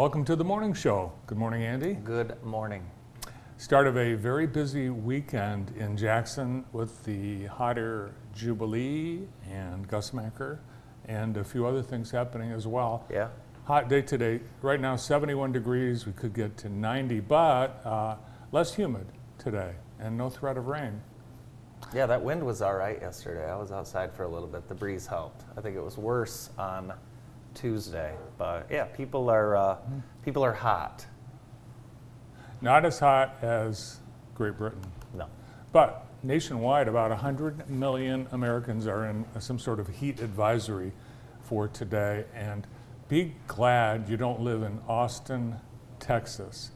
Welcome to the morning show. Good morning, Andy. Good morning. Start of a very busy weekend in Jackson with the Hot Air Jubilee and Gus Macker and a few other things happening as well. Yeah. Hot day today. Right now, 71 degrees. We could get to 90, but uh, less humid today and no threat of rain. Yeah, that wind was all right yesterday. I was outside for a little bit. The breeze helped. I think it was worse on Tuesday, but yeah, people are uh, people are hot. Not as hot as Great Britain. No. But nationwide, about 100 million Americans are in some sort of heat advisory for today. And be glad you don't live in Austin, Texas.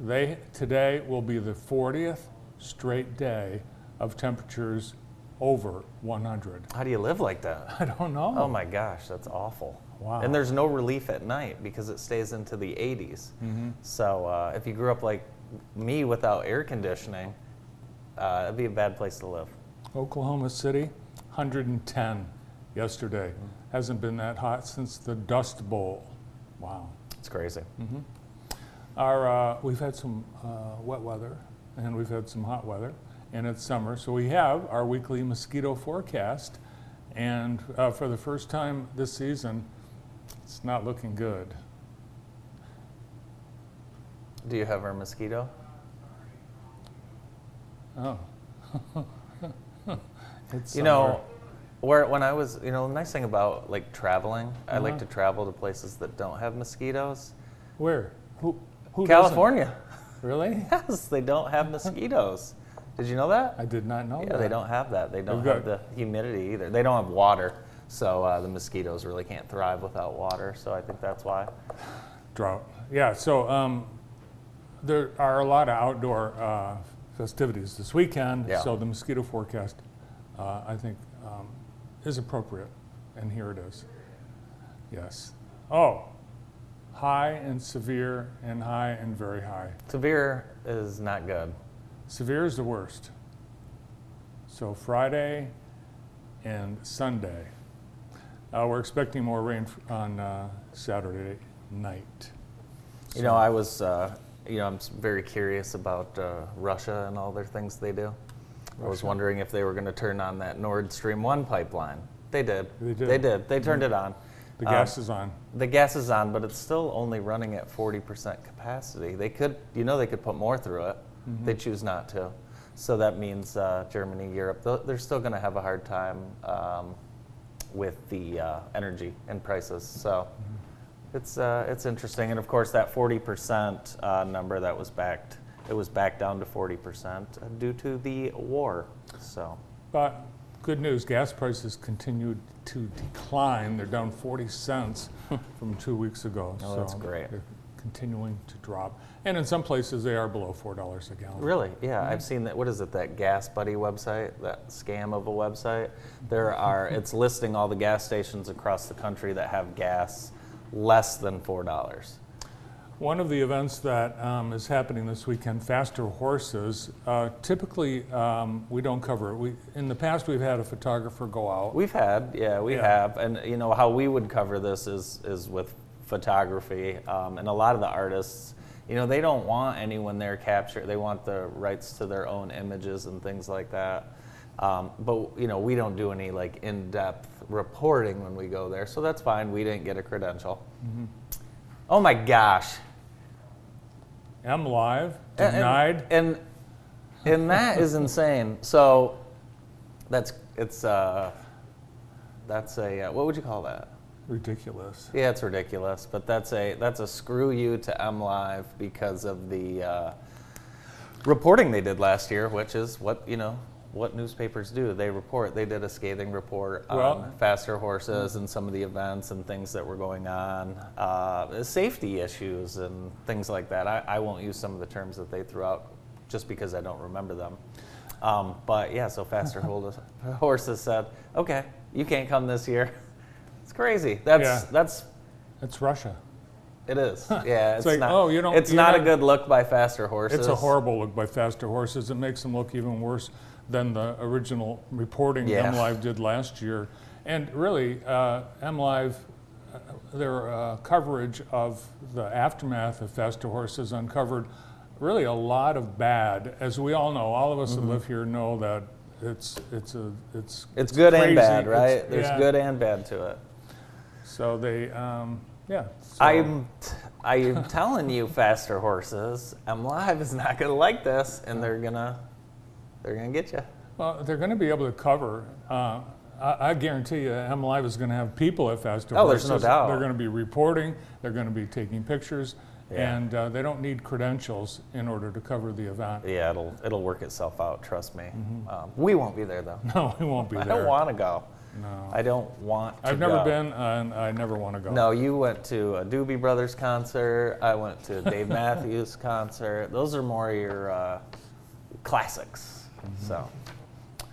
They, today will be the 40th straight day of temperatures over 100. How do you live like that? I don't know. Oh my gosh, that's awful. Wow. And there's no relief at night because it stays into the 80s. Mm-hmm. So uh, if you grew up like me without air conditioning, uh, it'd be a bad place to live. Oklahoma City, 110 yesterday. Hasn't been that hot since the Dust Bowl. Wow. It's crazy. Our, uh, we've had some uh, wet weather and we've had some hot weather, and it's summer. So we have our weekly mosquito forecast, and uh, for the first time this season, it's not looking good. Do you have our mosquito? Oh. it's You know, where when I was, you know, the nice thing about like traveling, I like Uh-huh. to travel to places that don't have mosquitoes. where? Who? who doesn't? California. Really? Yes, they don't have mosquitoes. Did you know that? I did not know that. yeah, that. they don't have that. They don't They've have the humidity either. They don't have water, so uh, the mosquitoes really can't thrive without water. So I think that's why. drought. Yeah, so um, there are a lot of outdoor uh, festivities this weekend. Yeah. So the mosquito forecast, uh, I think, um, is appropriate, and here it is. Yes. Oh, high and severe, and high and very high. Severe is not good. Severe is the worst. So Friday and Sunday. Uh, we're expecting more rain on uh, Saturday night. You know, I was, uh, you know, I'm very curious about uh, Russia and all their things they do. I was wondering if they were going to turn on that Nord Stream 1 pipeline. They did. They did. They did. They turned it on. The Um, gas is on. The gas is on, but it's still only running at 40% capacity. They could, you know, they could put more through it. Mm-hmm. They choose not to. So that means uh, Germany, Europe, th- they're still going to have a hard time um, with the uh, energy and prices. So Mm-hmm. it's uh, it's interesting, and of course that 40% uh, number that was backed, it was backed down to 40% due to the war. So But good news, gas prices continued to decline. They're down 40 cents from two weeks ago. Oh, that's great. Continuing to drop. And in some places, they are below $4 a gallon. Really? Yeah, I've seen that. What is it? That Gas Buddy website? That scam of a website? There are. It's listing all the gas stations across the country that have gas less than four dollars. One of the events that um, is happening this weekend, Faster Horses, uh, typically um, we don't cover it. We, in the past, we've had a photographer go out. We've had, yeah, we Yeah. have, and you know how we would cover this is is with photography, um, and a lot of the artists, you know, they don't want anyone there capture. They want the rights to their own images and things like that. Um, but you know, we don't do any like in-depth reporting when we go there, so that's fine. We didn't get a credential. Oh my gosh! MLive, And- denied. And and that is insane. So that's it's uh that's a uh, what would you call that? Ridiculous. Yeah, it's ridiculous, but that's a that's a screw you to MLive because of the uh, reporting they did last year, which is what you know what newspapers do. They report. They did a scathing report Well- on faster horses and some of the events and things that were going on, uh, safety issues and things like that. I, I won't use some of the terms that they threw out just because I don't remember them. Um, but yeah, so faster horses said, "Okay, you can't come this year." It's crazy. That's Yeah. that's It's Russia. it is. Yeah, it's, like, not. oh, you don't- It's you're not, a good look by faster horses. It's a horrible look by Faster Horses. It makes them look even worse than the original reporting Yeah. MLive did last year. And really, uh, MLive, uh, their uh, coverage of the aftermath of Faster Horses uncovered really a lot of bad. As we all know, all of us Mm-hmm. that live here know that it's it's a it's It's good and crazy. bad, It's- right? There's yeah. good and bad to it. So they, um, yeah. so- I'm, t- I'm telling you, faster horses. MLive is not gonna like this, and they're gonna, they're gonna get you. Well, they're going to be able to cover. Uh, I, I guarantee you, MLive is going to have people at Faster Oh, there's no doubt. They're going to be reporting. They're going to be taking pictures, Yeah. and uh, they don't need credentials in order to cover the event. Yeah, it'll it'll work itself out. Trust me. Um, we won't be there though. No, we won't be there. I don't want to go. No, I don't want. To I've never go. been, and I never want to go. No, you went to a Doobie Brothers concert. I went to a Dave Matthews concert. Those are more your uh, classics. Mm-hmm. So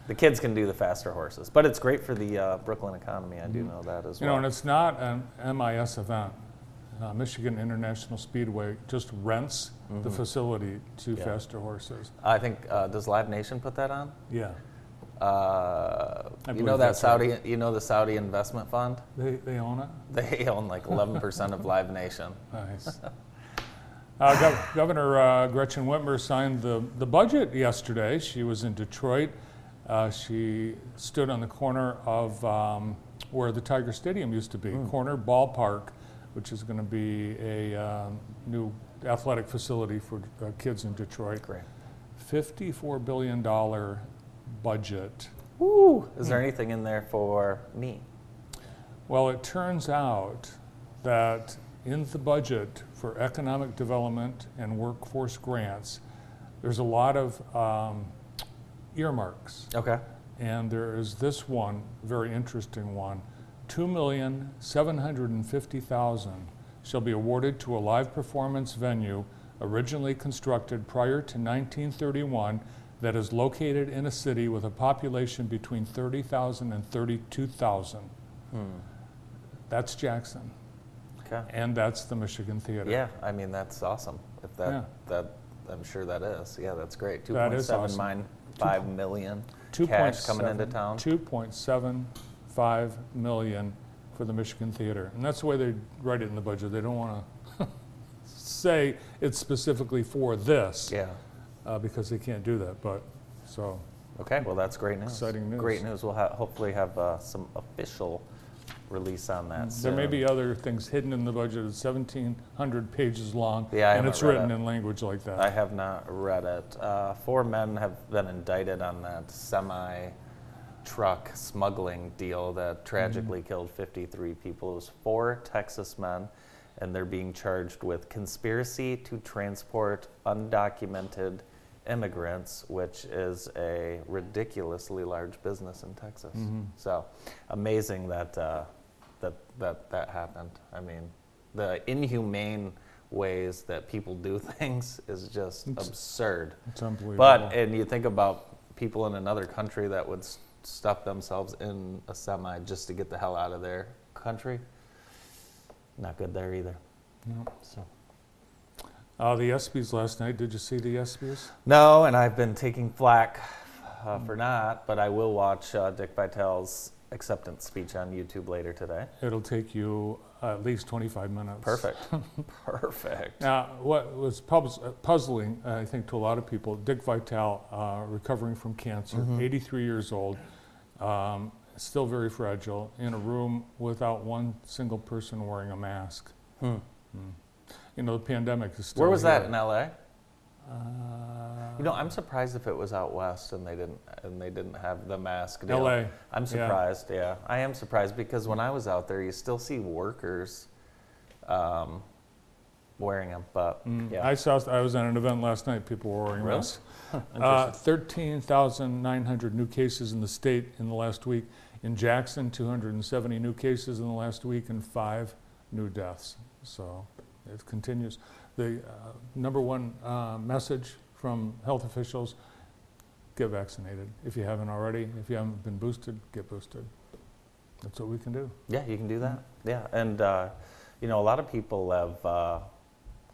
the kids can do the faster horses, but it's great for the uh, Brooklyn economy. I do know that as Mm-hmm. You know, and it's not an MIS event. Uh, Michigan International Speedway just rents the facility to Mm-hmm. Yeah. Faster Horses. I think uh, does Live Nation put that on? Yeah, Uh, you know that that's right. Saudi. You know the Saudi investment fund. they, they own it. They own like 11% of Live Nation. Nice. Uh, Gov- Governor uh, Gretchen Whitmer signed the, the budget yesterday. She was in Detroit. Uh, she stood on the corner of um, where the Tiger Stadium used to be, corner ballpark, which is going to be a um, new athletic facility for uh, kids in Detroit. Great. $54 billion budget. Woo! Is there anything in there for me? Well, it turns out that in the budget for economic development and workforce grants, there's a lot of um, earmarks. Okay. And there is this one, very interesting one. Two million seven hundred and fifty thousand shall be awarded to a live performance venue originally constructed prior to 1931 that is located in a city with a population between 30,000 and 32,000. Hmm. That's Jackson, Okay. and that's the Michigan Theater. Yeah, I mean that's awesome. If that Yeah. that I'm sure that is. Yeah, that's great. Two point seven awesome. five million Two cash coming into town. 2.75 million for the Michigan Theater. And that's the way they write it in the budget. They don't want to say it's specifically for this Yeah. Uh, because they can't do that. But so Okay. Well, that's great news. Exciting news. Great news. We'll ha- hopefully have uh, some official release on that. there may be other things hidden in the budget. It's 1,700 pages long, Yeah, I and it's written it. in language like that. I have not read it. Uh, four men have been indicted on that semi truck smuggling deal that tragically Mm-hmm. killed 53 people. It was four Texas men, and they're being charged with conspiracy to transport undocumented immigrants, which is a ridiculously large business in Texas. Mm-hmm. So amazing that, uh, that, that that happened. I mean, the inhumane ways that people do things is just It's- absurd. it's unbelievable. But and you think about people in another country that would s- stuff themselves in a semi just to get the hell out of their country. Not good there either. No. So. Uh, the ESPYs last night. Did you see the ESPYs? No, and I've been taking flack uh, for not, but I will watch uh, Dick Vitale's acceptance speech on YouTube later today. It'll take you at least 25 minutes. Perfect. Perfect. Now, what was uh, puzzling, uh, I think, to a lot of people, Dick Vitale, uh, recovering from cancer, Mm-hmm. 83 years old, um, still very fragile, in a room without one single person wearing a mask. Hmm. You know, the pandemic is still Where was that in LA? Uh, You know, I'm surprised if it was out west and they didn't and they didn't have the mask. Deal. LA, I'm surprised. Yeah. I am surprised because when I was out there, you still see workers um, wearing them. But Mm, yeah, I saw, I was at an event last night, people were wearing Really? masks. Uh, 13,900 new cases in the state in the last week. In Jackson, 270 new cases in the last week and five new deaths. So it continues. The uh, number one uh, message from health officials, get vaccinated. If you haven't already, if you haven't been boosted, get boosted. That's what we can do. yeah, you can do that. Yeah, and uh, you know, a lot of people have uh,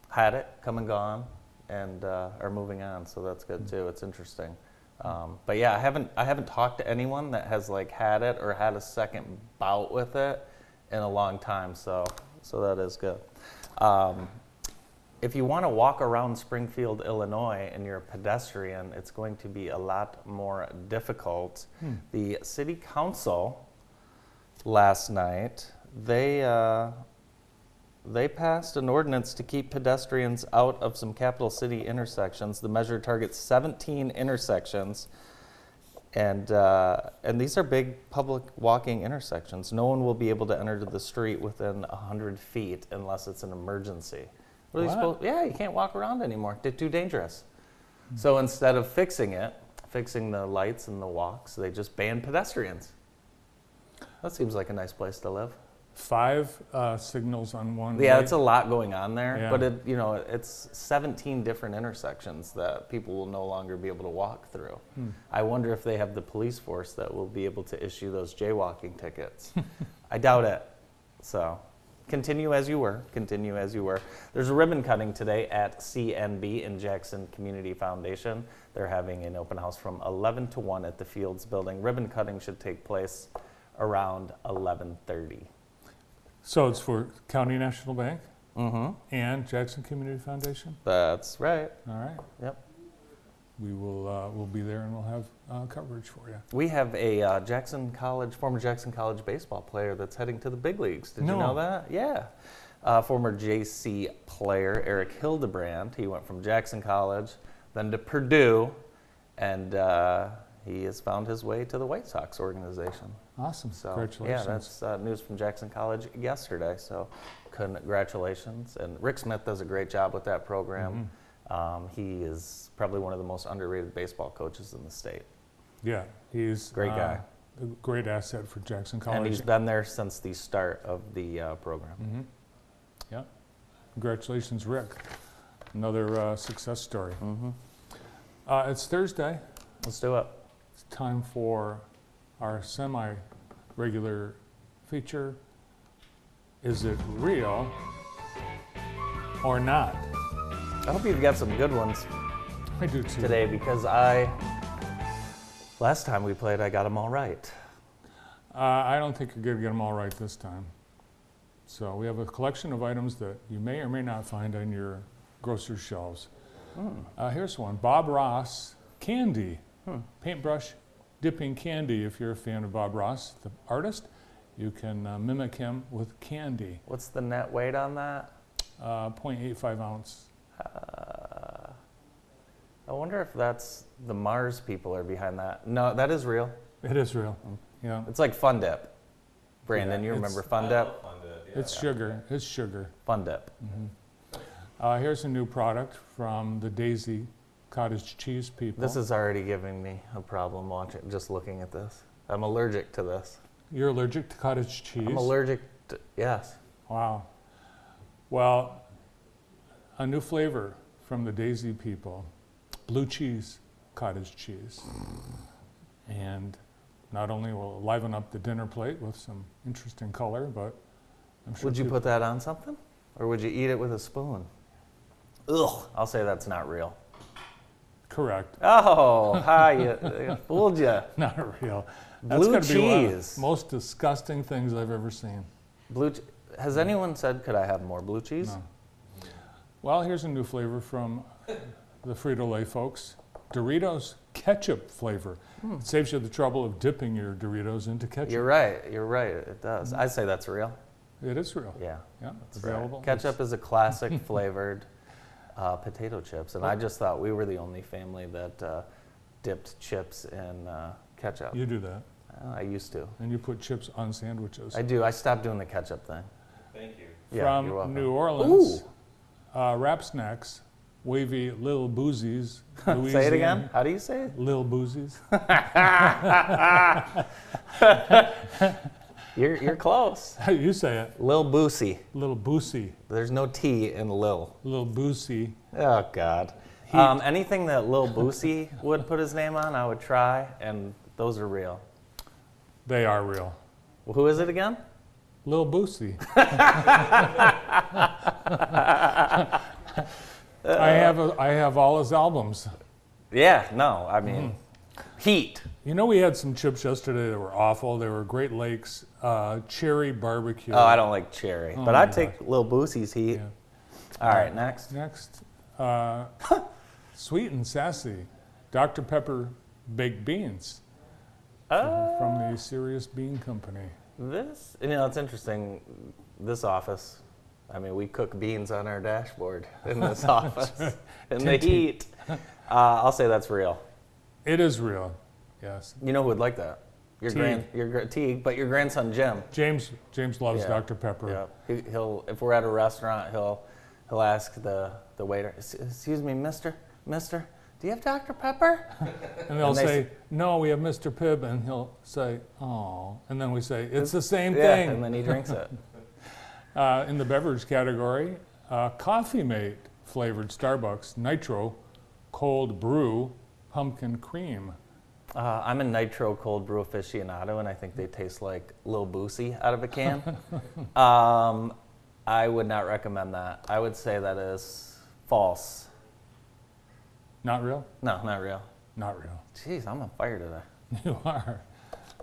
had it, come and gone, and uh, are moving on. So that's good too. It's interesting. Um, but yeah, I haven't I haven't talked to anyone that has like had it or had a second bout with it in a long time. So so that is good. Um, if you want to walk around Springfield, Illinois, and you're a pedestrian, it's going to be a lot more difficult. The city council last night they uh, they passed an ordinance to keep pedestrians out of some capital city intersections. The measure targets 17 intersections, and uh, and these are big public walking intersections. No one will be able to enter the street within 100 feet unless it's an emergency. What What? supposed? Yeah, you can't walk around anymore. They're too dangerous. So instead of fixing it, fixing the lights and the walks, they just ban pedestrians. That seems like a nice place to live. Five uh, signals on one. Yeah, light. it's a lot going on there, Yeah. but it, you know, it's 17 different intersections that people will no longer be able to walk through. Hmm. I wonder if they have the police force that will be able to issue those jaywalking tickets. I doubt it. So, continue as you were. Continue as you were. There's a ribbon cutting today at CNB in Jackson Community Foundation. They're having an open house from 11 to 1 at the Fields Building. Ribbon cutting should take place around 11:30. So it's for County National Bank Mm-hmm. and Jackson Community Foundation? That's right. All right. Yep. We will, uh, we'll be there and we'll have uh, coverage for you. We have a uh, Jackson College, former Jackson College baseball player that's heading to the big leagues. Did you know that? Yeah. Uh, former JC player Eric Hildebrand. He went from Jackson College, then to Purdue, and uh, he has found his way to the White Sox organization. Awesome. So Congratulations. yeah, that's uh, news from Jackson College yesterday. So congratulations. And Rick Smith does a great job with that program. Mm-hmm. Um, he is probably one of the most underrated baseball coaches in the state. Yeah, he's Great uh, guy. a great asset for Jackson College. And he's been there since the start of the uh, program. Mhm. Yeah. Congratulations, Rick. Another uh, success story. Mm-hmm. Uh, it's Thursday. Let's do it. Time for our semi-regular feature. Is it real or not? I hope you've got some good ones I do too. today because I, last time we played, I got them all right. Uh, I don't think you're going to get them all right this time. So we have a collection of items that you may or may not find on your grocer's shelves. Uh, here's one Bob Ross candy, paintbrush dipping candy. If you're a fan of Bob Ross, the artist, you can uh, mimic him with candy. What's the net weight on that? Uh, 0.85 ounce. Uh, I wonder if that's the Mars people are behind that. No, that is real. It is real. Yeah, It's like Fun Dip. Brandon, Yeah, you remember Fun Dip? it's sugar. It's sugar. Fun Dip. Uh, here's a new product from the Daisy Cottage Cheese people. This is already giving me a problem watching, just looking at this. I'm allergic to this. You're allergic to cottage cheese? I'm allergic to, yes. Wow. Well, a new flavor from the Daisy people blue cheese cottage cheese. And not only will it liven up the dinner plate with some interesting color, but I'm sure. Would you put that on something? Or would you eat it with a spoon? Ugh, I'll say that's not real. Correct. Oh, hi, you, fooled you. Not real. Blue gotta be one of the cheese. most disgusting things I've ever seen. Blue, has anyone said, could I have more blue cheese? No. Well, here's a new flavor from the Frito Lay folks Doritos ketchup flavor. It saves you the trouble of dipping your Doritos into ketchup. Hmm. You're right, you're right, it does. I'd say that's real. It is real. Yeah. Yeah, it's That's right. available. Ketchup is a classic flavored uh, potato chips, and I just thought we were the only family that uh, dipped chips in uh, ketchup. You do that. Uh, I used to. And you put chips on sandwiches. I do. I stopped doing the ketchup thing. Thank you. Yeah, From welcome. New Orleans, uh, Rap Snacks, Wavy Little Boozies. Say it again. How do you say it? Little Boozies. You're, you're close. you say it. Lil Boosie. Little Boosie. There's no T in Lil. Little Boosie. Oh God. Um, anything that Lil Boosie would put his name on, I would try, and those are real. They are real. Well, who is it again? Lil Boosie. I have a, I have all his albums. Yeah. No. I mean, Heat. You know, we had some chips yesterday that were awful. They were Great Lakes uh, cherry barbecue. Oh, I don't like cherry, but my I'd take Lil Boosie's Heat. Yeah. All right, next. Next, uh, sweet and sassy, Dr. Pepper baked beans Uh, from the Serious Bean Company. this, you know, it's interesting. This office, I mean, we cook beans on our dashboard in this office in the heat. Uh, I'll say that's real. It is real, yes. You know who would like that? Your Teague. grand, your Teague, but your grandson Jim. James James loves Yeah. Dr. Pepper. Yeah, he, he'll if we're at a restaurant, he'll he'll ask the the waiter, "S- "Excuse me, Mister, Mister, do you have Dr. Pepper?" And they'll And they say, "No, we have Mr. Pibb," and he'll say, "Oh," and then we say, "It's the same yeah, thing." and then he drinks it. Uh, in the beverage category, uh, Coffee Mate flavored Starbucks Nitro Cold Brew Pumpkin Cream. Uh, I'm a nitro cold brew aficionado, and I think they taste like Lil Boosie out of a can. um, I would not recommend that. I would say that is false. Not real? No, not real. Not real. Jeez, I'm on fire today. You are.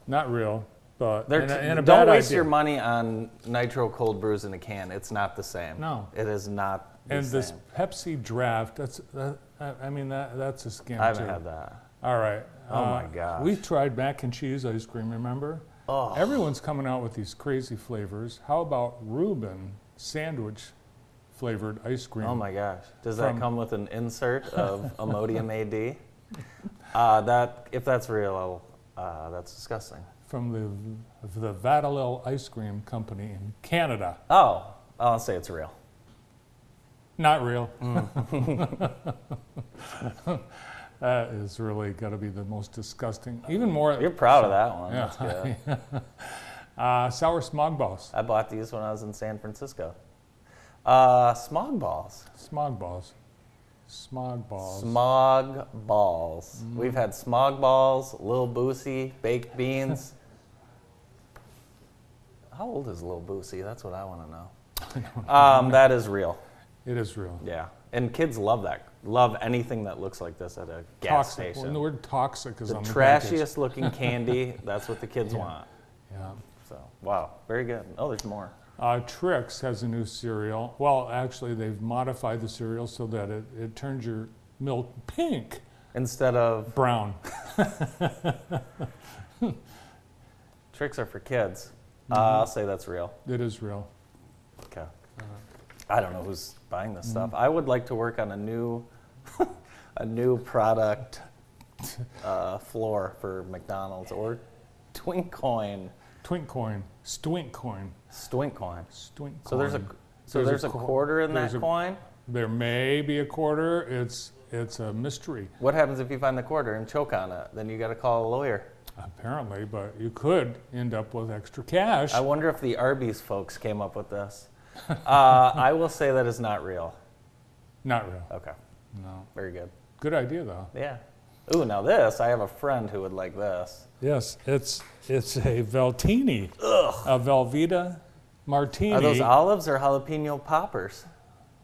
Not real, but They're and a, t- and a don't waste idea. your money on nitro cold brews in a can. It's not the same. No. it is not the And same. this Pepsi draft, that's, that, I I mean, that, that's a scam I haven't too. had that. All right. Oh my God. gosh. We tried mac and cheese ice cream, remember? Oh. Everyone's coming out with these crazy flavors. How about Reuben sandwich flavored ice cream? Oh my gosh. Does From- that come with an insert of Imodium AD? Uh, that, if that's real, uh, that's disgusting. From the, the Vadalil Ice Cream Company in Canada. Oh, I'll say it's real. Not real. Mm. that is really got to be the most disgusting. Even more. You're proud of that one. Yeah. That's good. Uh, sour smog balls. I bought these when I was in San Francisco. Uh, smog balls. Smog balls. Smog balls. Smog balls. Mm. We've had smog balls, Lil Boosie, baked beans. How old is Lil Boosie? That's what I want to know. Um, that is real. it is real. Yeah. And kids love that. Love anything that looks like this at a gas toxic. station. When the word toxic is the on the package. trashiest looking candy, that's what the kids Yeah. want. Yeah. So, wow, very good. Oh, there's more. Uh, Trix has a new cereal. Well, actually, they've modified the cereal so that it, it turns your milk pink, Instead of brown. tricks are for kids, uh, Mm-hmm. I'll say that's real. It is real. Okay. I don't know who's buying this stuff. Mm-hmm. I would like to work on a new, a new product uh, floor for McDonald's or Twinkcoin, Twink coin, stwink coin, Stwink coin. stwink So there's a so there's, a qu- quarter in that a- coin. There may be a quarter. It's it's a mystery, What happens if you find the quarter and choke on it? Then you got to call a lawyer. apparently, but you could end up with extra cash. I wonder if the Arby's folks came up with this. Uh, I will say that is not real. Not real. Okay, No. very good. Good idea though. Yeah. Ooh, now this, I have a friend who would like this. Yes, it's it's a Veltini, a Velveeta Martini. Are those olives or jalapeno poppers?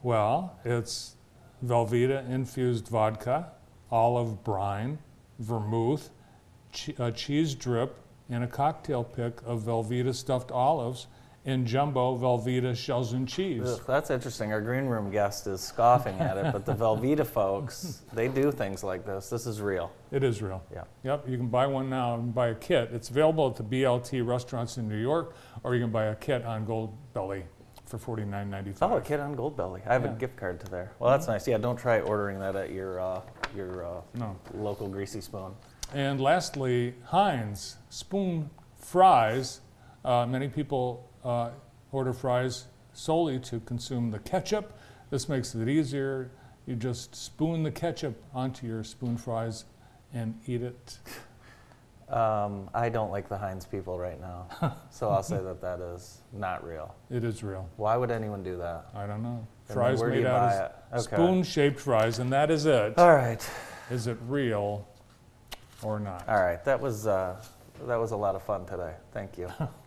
Well, it's Velveeta infused vodka, olive brine, vermouth, che- a cheese drip, and a cocktail pick of Velveeta stuffed olives and jumbo Velveeta shells and cheese. Ugh, that's interesting. Our green room guest is scoffing at it, but the Velveeta folks, they do things like this. This is real. It is real. Yeah. Yep, you can buy one now and buy a kit. It's available at the BLT restaurants in New York, or you can buy a kit on Gold Belly for Oh, a kit on Goldbelly. I have Yeah. a gift card to there. Well, that's nice. Yeah, don't try ordering that at your uh, your uh, No. local greasy spoon. And lastly, Heinz spoon fries. Uh, many people uh, order fries solely to consume the ketchup. This makes it easier. You just spoon the ketchup onto your spoon fries and eat it. Um, I don't like the Heinz people right now, so I'll say that that is not real. It is real. Why would anyone do that? I don't know. And Fries made out of? Okay. spoon-shaped fries, and that is it. All right, Is it real or not? all right. That was uh, that was a lot of fun today. Thank you.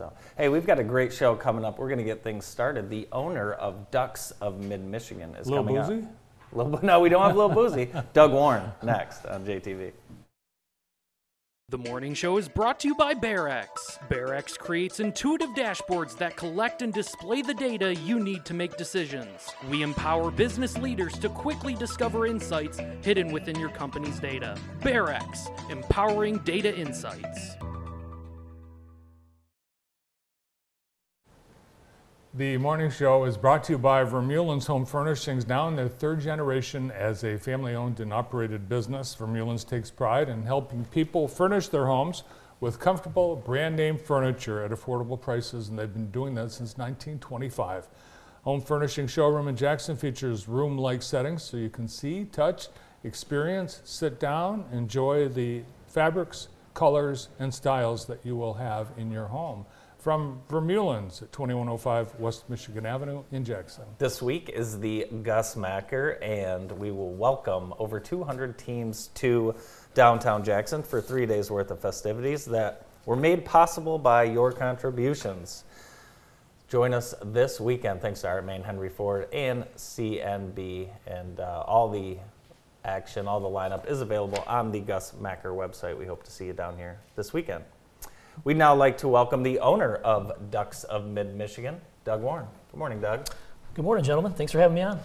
so, hey, we've got a great show coming up. We're going to get things started. The owner of Ducts of Mid Michigan is Lil coming Boozy? up. Lil, Bo- no, we don't have Lil Boosie. Doug Warren next on JTV. The morning show is brought to you by BearX. BearX creates intuitive dashboards that collect and display the data you need to make decisions. We empower business leaders to quickly discover insights hidden within your company's data. BearX, empowering data insights. The morning show is brought to you by Vermeulen's Home Furnishings, now in their third generation as a family owned and operated business. Vermeulen's takes pride in helping people furnish their homes with comfortable brand name furniture at affordable prices, and they've been doing that since 1925. Home Furnishing Showroom in Jackson features room like settings so you can see, touch, experience, sit down, enjoy the fabrics, colors, and styles that you will have in your home. From Vermeulen's at 2105 West Michigan Avenue in Jackson. This week is the Gus Macker, and we will welcome over 200 teams to downtown Jackson for three days worth of festivities that were made possible by your contributions. Join us this weekend. Thanks to Art Main, Henry Ford, and CNB. And uh, all the action, all the lineup is available on the Gus Macker website. We hope to see you down here this weekend. We'd now like to welcome the owner of Ducts of Mid Michigan, Doug Warren. Good morning, Doug. Good morning, gentlemen. Thanks for having me on.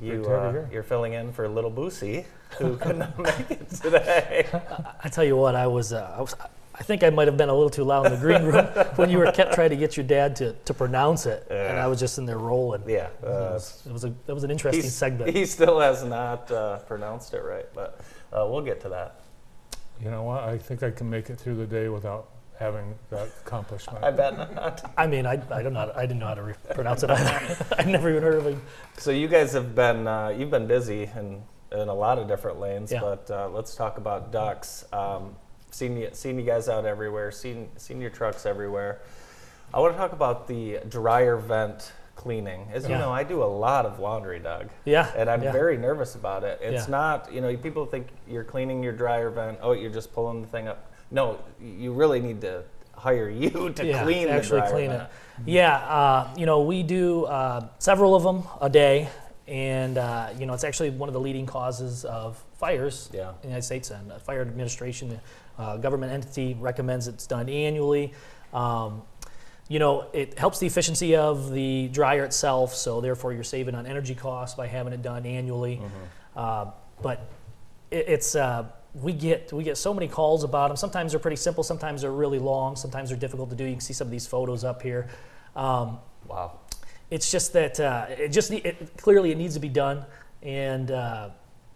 You, to have you uh, here. you're filling in for Little Boosie, who could not make it today. I tell you what, I was, uh, I was, I think I might have been a little too loud in the green room when you were kept trying to get your dad to, to pronounce it, and I was just in there rolling. yeah, It uh, was, it was a, that was an interesting segment. he still has not uh, pronounced it right, but uh, we'll get to that. You know what? I think I can make it through the day without having that accomplishment. I bet not. I mean, I, I don't know, how I didn't know how to re- pronounce it either. I'd never even heard of him. So you guys have been uh, you've been busy in in a lot of different lanes, Yeah. but uh, let's talk about ducts. Um, seen you seen you guys out everywhere, seen seen your trucks everywhere. I want to talk about the dryer vent cleaning. As you know, I do a lot of laundry, Doug. Yeah. and I'm yeah. very nervous about it. It's Yeah. not, you know, people think you're cleaning your dryer vent. Oh, you're just pulling the thing up. No, you really need to hire you to yeah, clean actually clean it. Yeah, uh, you know, we do uh, several of them a day, and uh, you know, it's actually one of the leading causes of fires Yeah. in the United States. And fire administration, uh, government entity recommends it's done annually. Um, you know, it helps the efficiency of the dryer itself, so therefore you're saving on energy costs by having it done annually. Uh, but it, it's uh, we get we get so many calls about them. Sometimes they're pretty simple, sometimes they're really long, sometimes they're difficult to do. You can see some of these photos up here. Um, Wow. it's just that uh, it just it, clearly it needs to be done, and uh,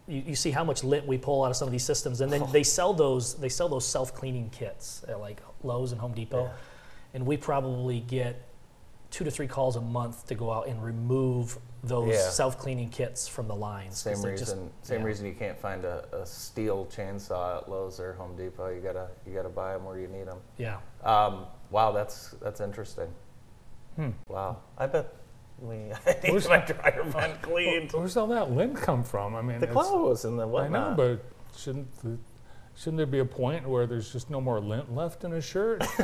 you, you see how much lint we pull out of some of these systems, and then they sell those they sell those self cleaning kits at like Lowe's and Home Depot, Yeah. and we probably get two to three calls a month to go out and remove those Yeah. self cleaning kits from the lines. Same reason. just- same yeah. reason you can't find a, a steel chainsaw at Lowe's or Home Depot. You gotta you gotta buy them where you need them. Yeah. Um, wow, that's that's interesting. Hmm. Wow, I bet we I need Where's- my dryer vent cleaned. Where's all that lint come from? I mean, the clothes and the whatnot. I know, but shouldn't the, shouldn't there be a point where there's just no more lint left in a shirt?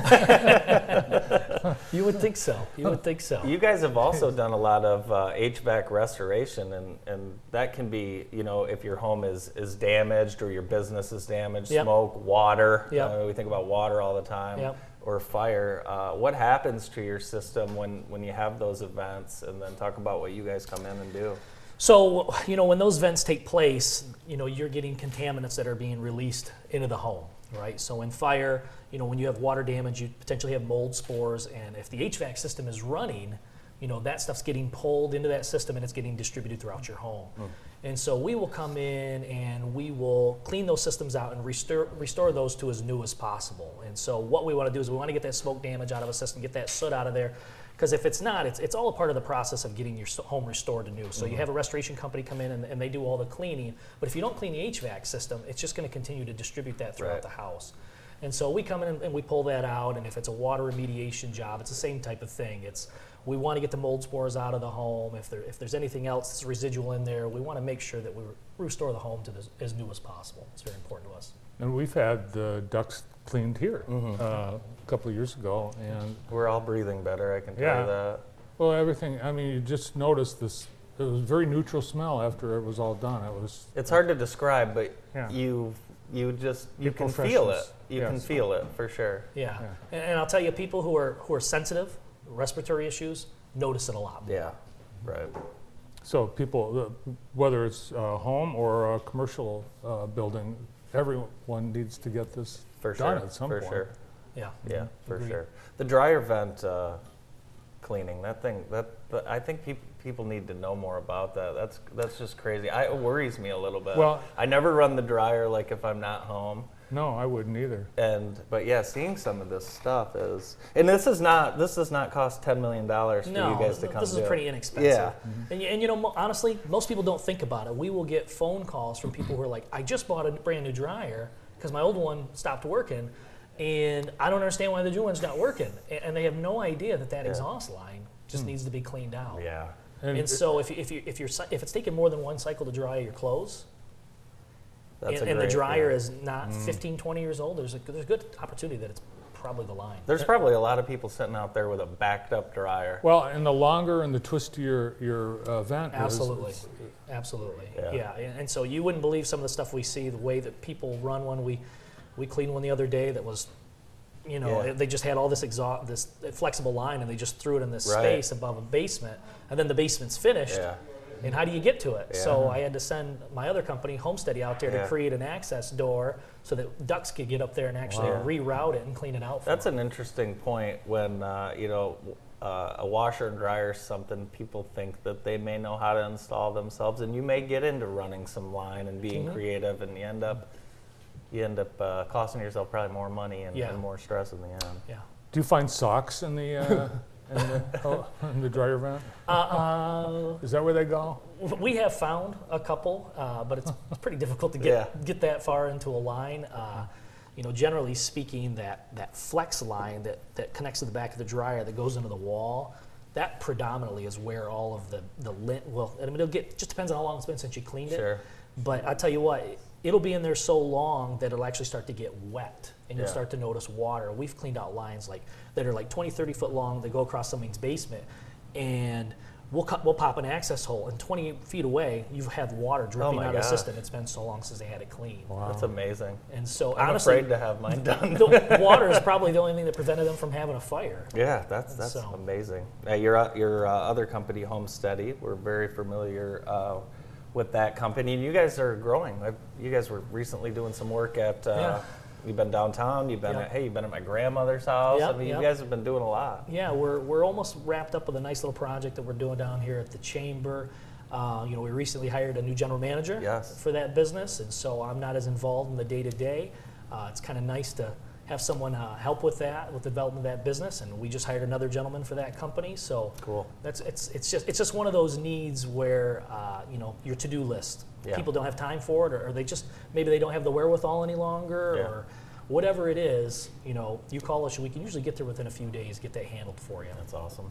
You would think so. You would think so. You guys have also done a lot of uh, HVAC restoration, and, and that can be, you know, if your home is, is damaged or your business is damaged, Yep. smoke, water. Yep. Uh, we think about water all the time. Yep. Or fire. Uh, what happens to your system when, when you have those events? And then talk about what you guys come in and do. So, you know, when those vents take place, you know, you're getting contaminants that are being released into the home, right? So in fire, you know, when you have water damage, you potentially have mold spores, and if the HVAC system is running, you know, that stuff's getting pulled into that system and it's getting distributed throughout your home. Hmm. And so we will come in and we will clean those systems out and restore, restore those to as new as possible. And so what we want to do is we want to get that smoke damage out of a system, get that soot out of there. Because if it's not, it's, it's all a part of the process of getting your home restored to new. So you hmm. have a restoration company come in and, and they do all the cleaning. But if you don't clean the HVAC system, it's just going to continue to distribute that throughout Right. the house. And so we come in and, and we pull that out. And if it's a water remediation job, it's the same type of thing. It's we want to get the mold spores out of the home. If there if there's anything else that's residual in there, we want to make sure that we restore the home to the, as new as possible. It's very important to us. And we've had the ducts cleaned here Mm-hmm. uh, a couple of years ago, and We're all breathing better, I can tell Yeah. you that. well, everything. I mean, you just noticed this. It was a very neutral smell after it was all done. It was It's hard to describe, but Yeah. you you just you People can feel it. freshness. You can feel it for sure. Yeah. Yeah. And, and I'll tell you, people who are who are sensitive, respiratory issues, notice it a lot more. Yeah, right. so people, uh, whether it's a home or a commercial uh, building, everyone needs to get this For done sure. at some for point. sure. Yeah. Yeah, for Agreed. sure. The dryer vent uh, cleaning, that thing, that, that I think peop people need to know more about that. That's that's just crazy. I, it worries me a little bit. Well- I never run the dryer like if I'm not home. No, I wouldn't either. And but yeah, seeing some of this stuff is, and this is not this does not cost ten million dollars for No, you guys to th- come. this is do it. pretty inexpensive. Yeah. Mm-hmm. And, you, and you know, mo- honestly, most people don't think about it. We will get phone calls from people who are like, I just bought a brand new dryer because my old one stopped working, and I don't understand why the new one's not working. A- And they have no idea that that Yeah. exhaust line just hmm. needs to be cleaned out. Yeah. And, And so if, you- if, you, if, you're, if it's taking more than one cycle to dry your clothes, That's and, a and the dryer yeah. Mm. is not 15, 20 years old, there's a, there's a good opportunity that it's probably the line. There's probably a lot of people sitting out there with a backed up dryer. well, and the longer and the twistier your uh, vent is, Absolutely, it's- absolutely. Yeah. Yeah, and, and so you wouldn't believe some of the stuff we see, the way that people run one. We we cleaned one the other day that was, you know, Yeah. they just had all this exhaust, this flexible line, and they just threw it in this Right. space above a basement, and then the basement's finished. Yeah. And how do you get to it? So I had to send my other company, Homesteady, out there Yeah. to create an access door so that Ducts could get up there and actually Wow. reroute it and clean it out. For That's them. an interesting point when, uh, you know, uh, a washer and dryer is something people think that they may know how to install themselves, and you may get into running some line and being Mhm. creative, and you end up, you end up uh, costing yourself probably more money and, Yeah. and more stress in the end. yeah. Do you find socks in the uh, in, the, oh, in the dryer vent? Uh, uh, Is that where they go? We have found a couple, uh, but it's pretty difficult to get Yeah. get that far into a line. Uh, you know, generally speaking, that that flex line that that connects to the back of the dryer that goes into the wall, that predominantly is where all of the the lint. Well, I mean, it'll get just depends on how long it's been since you cleaned it. Sure. But I tell you what, it'll be in there so long that it'll actually start to get wet and you'll Yeah. start to notice water. We've cleaned out lines like that are like 20, 30 foot long that go across somebody's basement and we'll, cut, we'll pop an access hole and 20 feet away you've had water dripping Oh out of the system. It's been so long since they had it clean. That's amazing. And so I'm honestly, afraid to have mine done. the water is probably the only thing that prevented them from having a fire. Yeah, that's that's So- amazing. Uh, your your uh, other company, Homesteady, we're very familiar uh, with that company, and you guys are growing. you guys were recently doing some work at. Uh, Yeah. You've been downtown. You've been Yeah. at hey, you've been at my grandmother's house. Yeah, I mean, yeah. you guys have been doing a lot. Yeah, we're, we're almost wrapped up with a nice little project that we're doing down here at the chamber. Uh, you know, we recently hired a new general manager Yes. for that business, and so I'm not as involved in the day to day. It's kind of nice to have someone uh, help with that, with the development of that business, and we just hired another gentleman for that company. So Cool. that's it's it's just it's just one of those needs where uh, you know your to do list. Yeah. People don't have time for it, or, or they just maybe they don't have the wherewithal any longer, Yeah. or whatever it is. You know, you call us, we can usually get there within a few days, get that handled for you. That's awesome.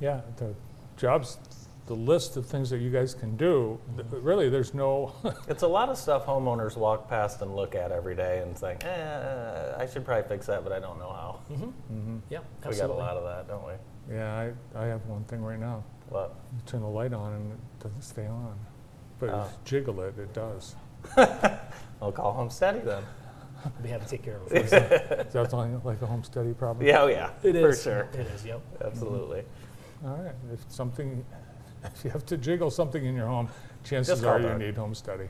Yeah, the jobs, the list of things that you guys can do. th- Really, there's no. It's a lot of stuff homeowners walk past and look at every day and think, eh, I should probably fix that, but I don't know how. Mm-hmm. Yeah, We got absolutely. a lot of that, don't we? yeah, I, I have one thing right now. What? You turn the light on and it doesn't stay on, but Oh. if you jiggle it, it does. I'll call Homesteady then. We have to take care of it. for you. Is that something like a Homesteady problem? Yeah, oh yeah, It for is. sure. It is. Yep. Absolutely. All right. If something, if you have to jiggle something in your home, chances are you Doug. need Homesteady.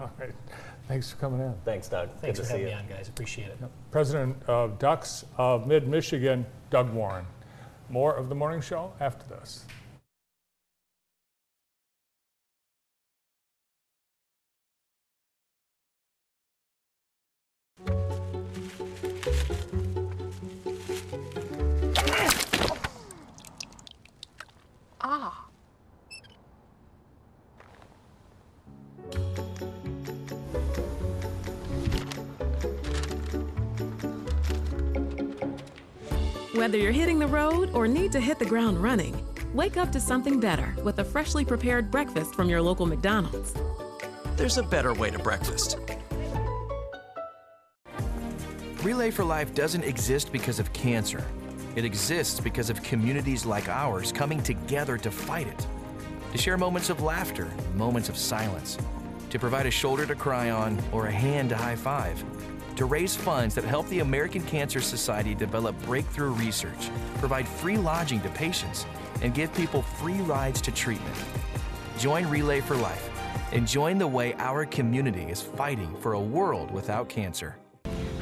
All right. Thanks for coming in. Thanks, Doug. Thanks Good for to see having you. me on, guys. Appreciate it. President of Ducts of Mid Michigan, Doug Warren. More of the morning show after this. Whether you're hitting the road or need to hit the ground running, wake up to something better with a freshly prepared breakfast from your local McDonald's. There's a better way to breakfast. Relay for Life doesn't exist because of cancer. It exists because of communities like ours coming together to fight it. To share moments of laughter, moments of silence. To provide a shoulder to cry on or a hand to high five. To raise funds that help the American Cancer Society develop breakthrough research, provide free lodging to patients, and give people free rides to treatment. Join Relay for Life and join the way our community is fighting for a world without cancer.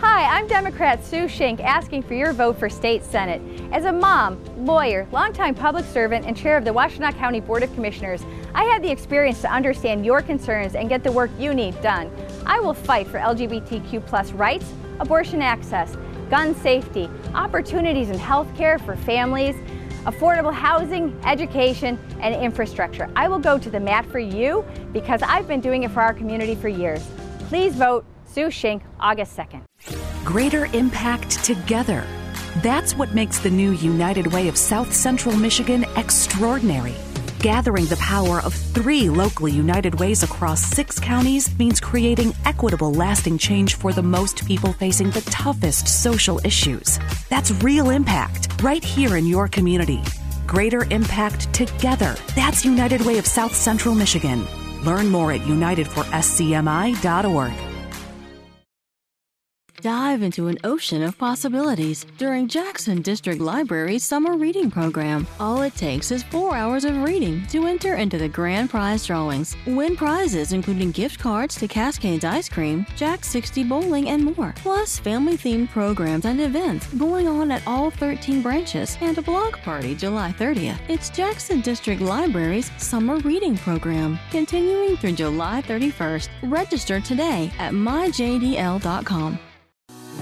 Hi, I'm Democrat Sue Shink asking for your vote for state senate. As a mom, lawyer, longtime public servant, and chair of the Washtenaw County Board of Commissioners, I have the experience to understand your concerns and get the work you need done. I will fight for LGBTQ plus rights, abortion access, gun safety, opportunities in health care for families, affordable housing, education, and infrastructure. I will go to the mat for you because I've been doing it for our community for years. Please vote Sue Shink, August 2nd. Greater impact together. That's what makes the new United Way of South Central Michigan extraordinary. Gathering the power of three locally united ways across six counties means creating equitable, lasting change for the most people facing the toughest social issues. That's real impact right here in your community. Greater impact together. That's United Way of South Central Michigan. Learn more at unitedforscmi.org. Dive into an ocean of possibilities during Jackson District Library's summer reading program. All it takes is four hours of reading to enter into the grand prize drawings. Win prizes including gift cards to Cascades Ice Cream, Jack 60 Bowling, and more. Plus, family themed programs and events going on at all 13 branches and a blog party July 30th. It's Jackson District Library's summer reading program, continuing through July 31st. Register today at myjdl.com.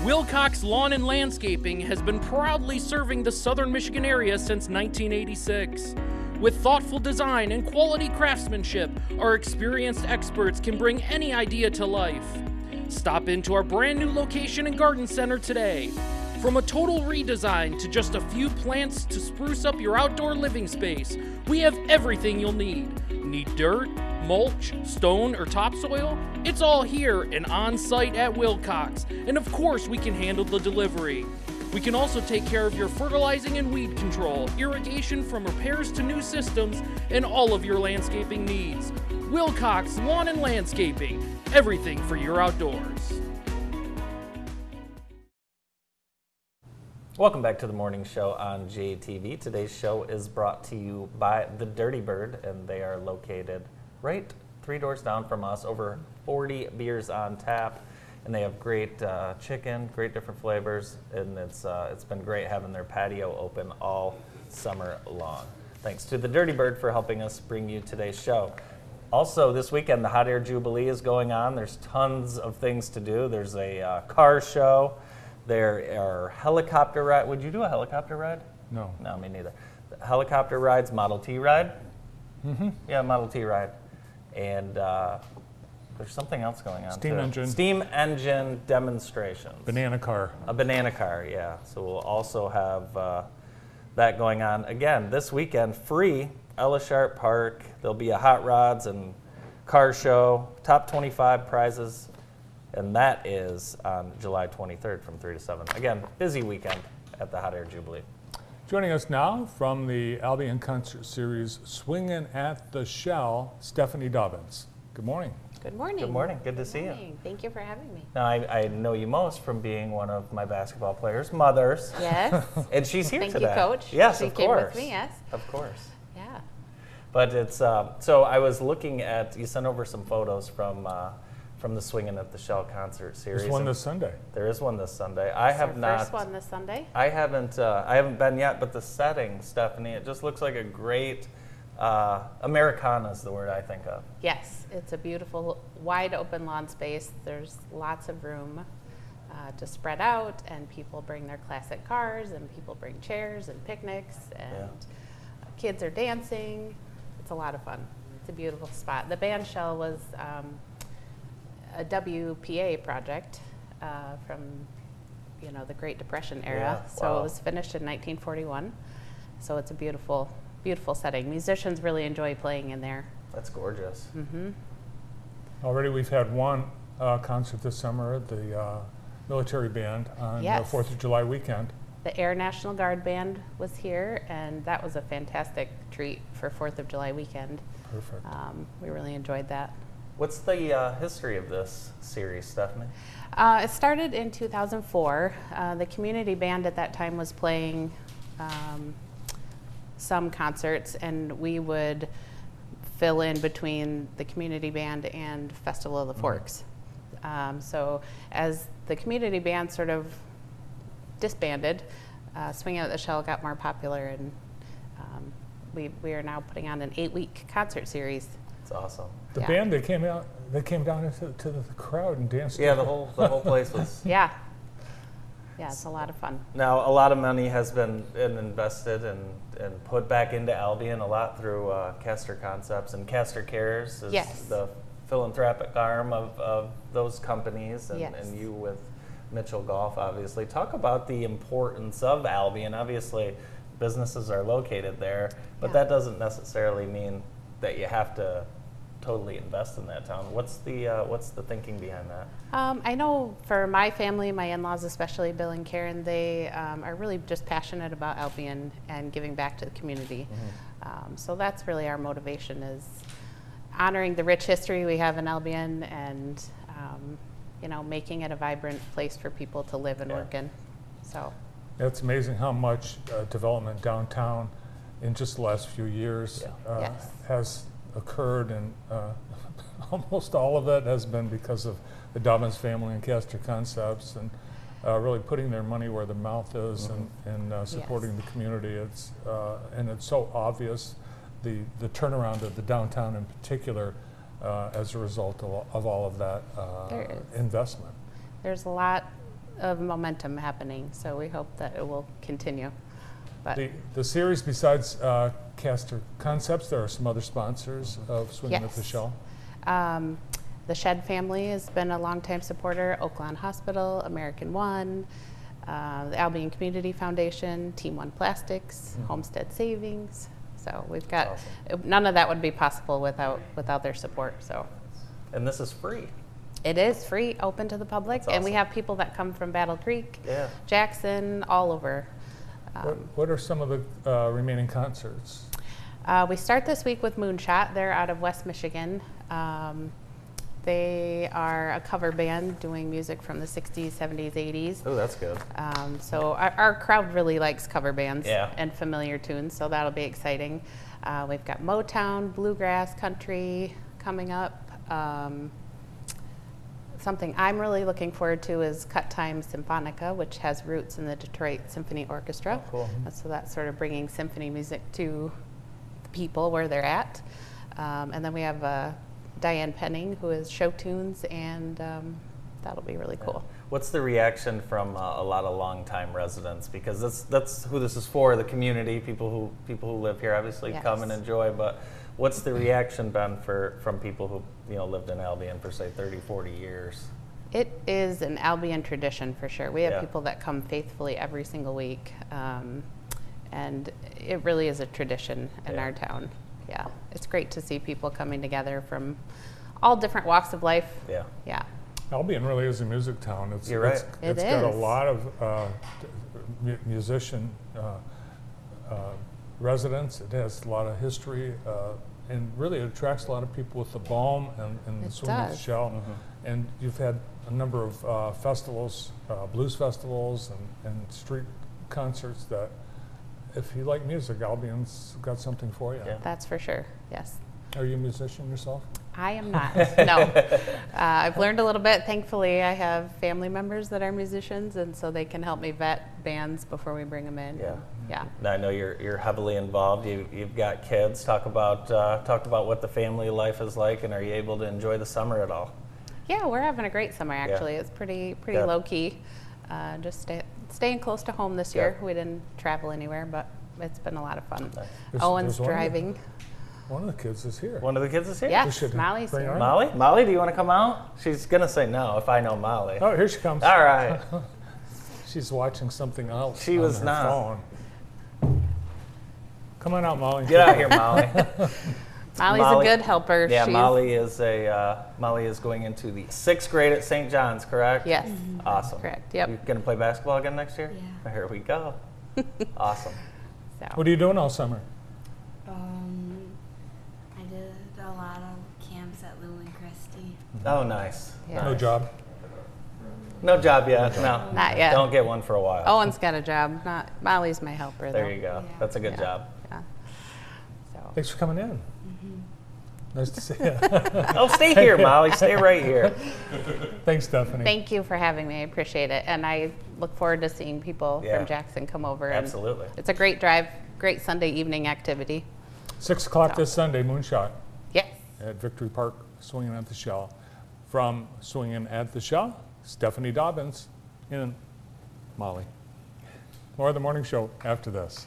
Wilcox Lawn and Landscaping has been proudly serving the southern Michigan area since 1986. With thoughtful design and quality craftsmanship, our experienced experts can bring any idea to life. Stop into our brand new location and garden center today. From a total redesign to just a few plants to spruce up your outdoor living space, we have everything you'll need. Need dirt, mulch, stone, or topsoil? It's all here and on site at Wilcox. And of course, we can handle the delivery. We can also take care of your fertilizing and weed control, irrigation from repairs to new systems, and all of your landscaping needs. Wilcox Lawn and Landscaping, everything for your outdoors. Welcome back to the morning show on JTV. Today's show is brought to you by the Dirty Bird, and they are located right three doors down from us. Over 40 beers on tap, and they have great uh, chicken, great different flavors, and it's uh, it's been great having their patio open all summer long. Thanks to the Dirty Bird for helping us bring you today's show. Also, this weekend the Hot Air Jubilee is going on. There's tons of things to do. There's a uh, car show. There are helicopter ride. Would you do a helicopter ride? No. No, me neither. Helicopter rides, Model T ride. Mm-hmm. Yeah, Model T ride, and uh, there's something else going on. Steam too. engine. Steam engine demonstrations. Banana car. A banana car, yeah. So we'll also have uh, that going on again this weekend, free. Ella Sharp Park. There'll be a hot rods and car show. Top 25 prizes, and that is on July 23rd from 3 to 7. Again, busy weekend at the Hot Air Jubilee. Joining us now from the Albion Concert Series, Swinging at the Shell, Stephanie Dobbins. Good morning. Good morning. Good morning. Good to see you. Thank you for having me. Now, I, I know you most from being one of my basketball players' mothers. Yes. and she's here Thank today. you, Coach. Yes, she of came course. with me. Yes. Of course. Yeah. But it's uh, so I was looking at you sent over some photos from uh, from the Swinging at the Shell concert series. There's one And this Sunday. There is one this Sunday. I It's have our not. First one this Sunday. I haven't. Uh, I haven't been yet, but the setting, Stephanie, it just looks like a great. Uh, Americana is the word I think of. Yes, it's a beautiful, wide open lawn space. There's lots of room uh, to spread out, and people bring their classic cars, and people bring chairs and picnics, and kids are dancing. It's a lot of fun. It's a beautiful spot. The band shell was um, a WPA project uh, from, you know, the Great Depression era. Yeah, So wow. it was finished in 1941. So it's a beautiful, beautiful setting. Musicians really enjoy playing in there. That's gorgeous. Mm-hmm. Already, we've had one uh, concert this summer, the uh, military band on Yes. the Fourth of July weekend. The Air National Guard Band was here, and that was a fantastic treat for Fourth of July weekend. Perfect. Um, we really enjoyed that. What's the uh, history of this series, Stephanie? Uh, it started in 2004. Uh, the community band at that time was playing um, some concerts, and we would fill in between the community band and Festival of the Forks. Um, so as the community band sort of disbanded, uh, Swinging at the Shell got more popular, and um, we, we are now putting on an eight-week concert series. It's awesome. The Yeah. band, they came out, they came down into to the crowd and danced. Yeah, the whole the whole place was. Yeah. Yeah, it's a lot of fun. Now, a lot of money has been invested and, and put back into Albion, a lot through uh, Caster Concepts and Caster Cares is Yes. the philanthropic arm of, of those companies, and, Yes. and you with Mitchell Golf, obviously. Talk about the importance of Albion. Obviously, businesses are located there, but Yeah. that doesn't necessarily mean that you have to totally invest in that town. What's the uh, what's the thinking behind that? Um, I know for my family, my in-laws especially, Bill and Karen, they um, are really just passionate about Albion and giving back to the community. Um, so that's really our motivation is honoring the rich history we have in Albion and um, you know making it a vibrant place for people to live and Yeah. work in. So It's amazing how much uh, development downtown in just the last few years Yeah. uh, Yes. has occurred, and uh, almost all of it has been because of the Dobbins family and Caster Concepts, and uh, really putting their money where their mouth is and, and uh, supporting the community. It's uh, and it's so obvious the the turnaround of the downtown in particular uh, as a result of, of all of that uh, investment. there's a lot of momentum happening. So we hope that it will continue. But The, the series, besides uh, Caster Concepts, there are some other sponsors of Swinging at the Shell. Um, the Shed family has been a longtime supporter. Oaklawn Hospital, American One, uh, the Albion Community Foundation, Team One Plastics, Homestead Savings. So we've got Awesome. none of that would be possible without without their support. So And this is free. it is free, open to the public, That's and we have people that come from Battle Creek, Yeah. Jackson, all over. What, Um, what are some of the uh, remaining concerts? Uh, we start this week with Moonshot. They're out of West Michigan. Um, they are a cover band doing music from the 60s, 70s, 80s. Oh, that's good. Um, so our, our crowd really likes cover bands Yeah. and familiar tunes, so that'll be exciting. Uh, we've got Motown, bluegrass, country coming up. Um, something I'm really looking forward to is Cut Time Symphonica, which has roots in the Detroit Symphony Orchestra. Oh, cool. Uh, So that's sort of bringing symphony music to people where they're at. Um, and then we have uh, Diane Penning, who is show tunes, and um, that'll be really cool. What's the reaction from uh, a lot of longtime residents? Because that's that's who this is for, the community, people who people who live here obviously come and enjoy, but what's the reaction been for from people who, you know, lived in Albion for say 30, 40 years? It is an Albion tradition for sure. We have Yeah. people that come faithfully every single week, um, and it really is a tradition in Yeah. our town. Yeah, it's great to see people coming together from all different walks of life. Yeah. Yeah, Albion really is a music town. It's, You're it's, right. It it's got a lot of uh, musician uh, uh, residents. It has a lot of history, uh, and really it attracts a lot of people with the Bohm and, and the It Swinging does. Shell. Mm-hmm. And you've had a number of uh, festivals, uh, blues festivals, and, and street concerts that, if you like music, Albion's got something for you. Yeah. that's for sure. Yes. Are you a musician yourself? I am not. no. Uh, I've learned a little bit. Thankfully, I have family members that are musicians, and so they can help me vet bands before we bring them in. Yeah. Yeah. Now I know you're you're heavily involved. You you've got kids. Talk about uh, talk about what the family life is like, and are you able to enjoy the summer at all? Yeah, we're having a great summer actually. It's pretty pretty Good. low key. Uh, just stay, staying close to home this Good. year. We didn't travel anywhere, but it's been a lot of fun. There's- Owen's there's one of the- driving. One of the kids is here. One of the kids is here. Yes, should Molly's here. her Molly, Molly, do you want to come out? She's gonna say no if I know Molly. Oh, here she comes. All right. She's watching something else. She on was her not. Phone. Come on out, Molly. Get out of here, Molly. Molly's Molly- a good helper. Yeah, She's, Molly is a uh, Molly is going into the sixth grade at St. John's, correct? Yes. Awesome. Correct, yep. You gonna play basketball again next year? Yeah. Here we go. awesome. So. What are you doing all summer? Um, I did a lot of camps at Lumen Christi. Oh, nice. Yeah. No job. No job yet. No. Not yet. Don't get one for a while. Owen's got a job. Not Molly's my helper. there though. you go. Yeah. That's a good Yeah. job. Yeah. So. Thanks for coming in. Nice to see you. Oh, stay here, Molly. Stay right here. Thanks, Stephanie. Thank you for having me. I appreciate it, and I look forward to seeing people Yeah. from Jackson come over. and Absolutely. It's a great drive, great Sunday evening activity. Six o'clock So. this Sunday, Moonshot Yes. at Victory Park, swinging at the Shell. From swinging at the Shell, Stephanie Dobbins and Molly. More of the morning show after this.